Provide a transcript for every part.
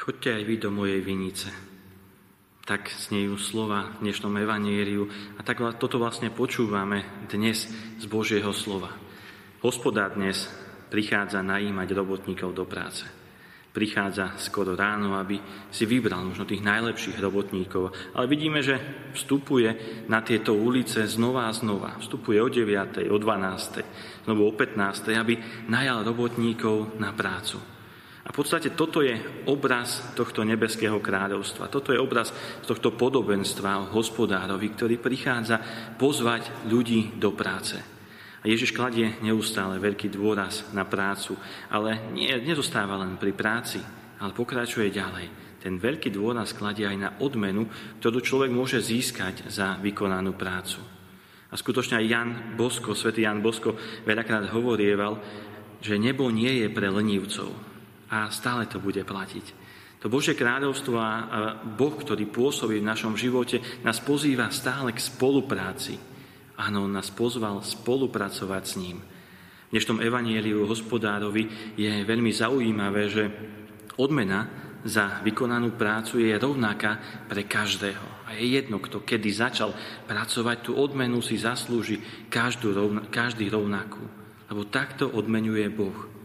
Choďte aj vy do mojej vinice. Tak znejú slova v dnešnom evanieriu a tak toto vlastne počúvame dnes z Božieho slova. Hospodár dnes prichádza najímať robotníkov do práce. Prichádza skoro ráno, aby si vybral možno tých najlepších robotníkov. Ale vidíme, že vstupuje na tieto ulice znova a znova. Vstupuje o 9., o 12., znovu o 15., aby najal robotníkov na prácu. A v podstate toto je obraz tohto nebeského kráľovstva. Toto je obraz tohto podobenstva o hospodárovi, ktorý prichádza pozvať ľudí do práce. A Ježiš kladie neustále veľký dôraz na prácu, ale nie, nezostáva len pri práci, ale pokračuje ďalej. Ten veľký dôraz kladie aj na odmenu, ktorú človek môže získať za vykonanú prácu. A skutočne aj Jan Bosko, svätý Jan Bosko veľakrát hovorieval, že nebo nie je pre lenivcov. A stále to bude platiť. To Božie kráľovstvo a Boh, ktorý pôsobí v našom živote, nás pozýva stále k spolupráci Áno, on nás pozval spolupracovať s ním. V dnešnom evanieliu hospodárovi je veľmi zaujímavé, že odmena za vykonanú prácu je rovnaká pre každého. A je jedno, kto kedy začal pracovať, tú odmenu si zaslúži každú, každý rovnakú. Lebo takto odmenuje Boh.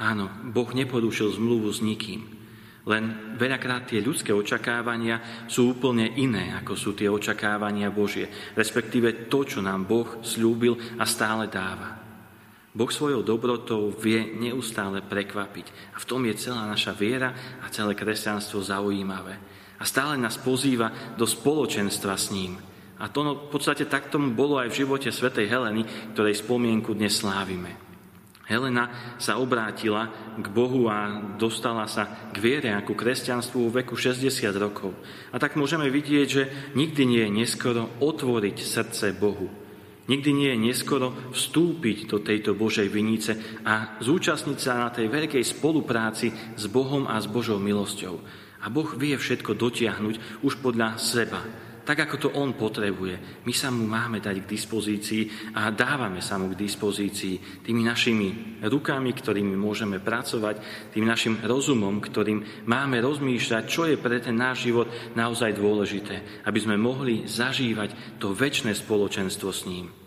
Áno, Boh neporušil zmluvu s nikým. Len veľakrát tie ľudské očakávania sú úplne iné, ako sú tie očakávania Božie, respektíve to, čo nám Boh slúbil a stále dáva. Boh svojou dobrotou vie neustále prekvapiť. A v tom je celá naša viera a celé kresťanstvo zaujímavé. A stále nás pozýva do spoločenstva s ním. A to no, v podstate tak tomu bolo aj v živote svätej Heleny, ktorej spomienku dnes slávime. Helena sa obrátila k Bohu a dostala sa k viere ako kresťanstvu v veku 60 rokov. A tak môžeme vidieť, že nikdy nie je neskoro otvoriť srdce Bohu. Nikdy nie je neskoro vstúpiť do tejto Božej vinice a zúčastniť sa na tej veľkej spolupráci s Bohom a s Božou milosťou. A Boh vie všetko dotiahnuť už podľa seba tak ako to on potrebuje. My sa mu máme dať k dispozícii a dávame sa mu k dispozícii tými našimi rukami, ktorými môžeme pracovať, tým našim rozumom, ktorým máme rozmýšľať, čo je pre ten náš život naozaj dôležité, aby sme mohli zažívať to väčšie spoločenstvo s ním.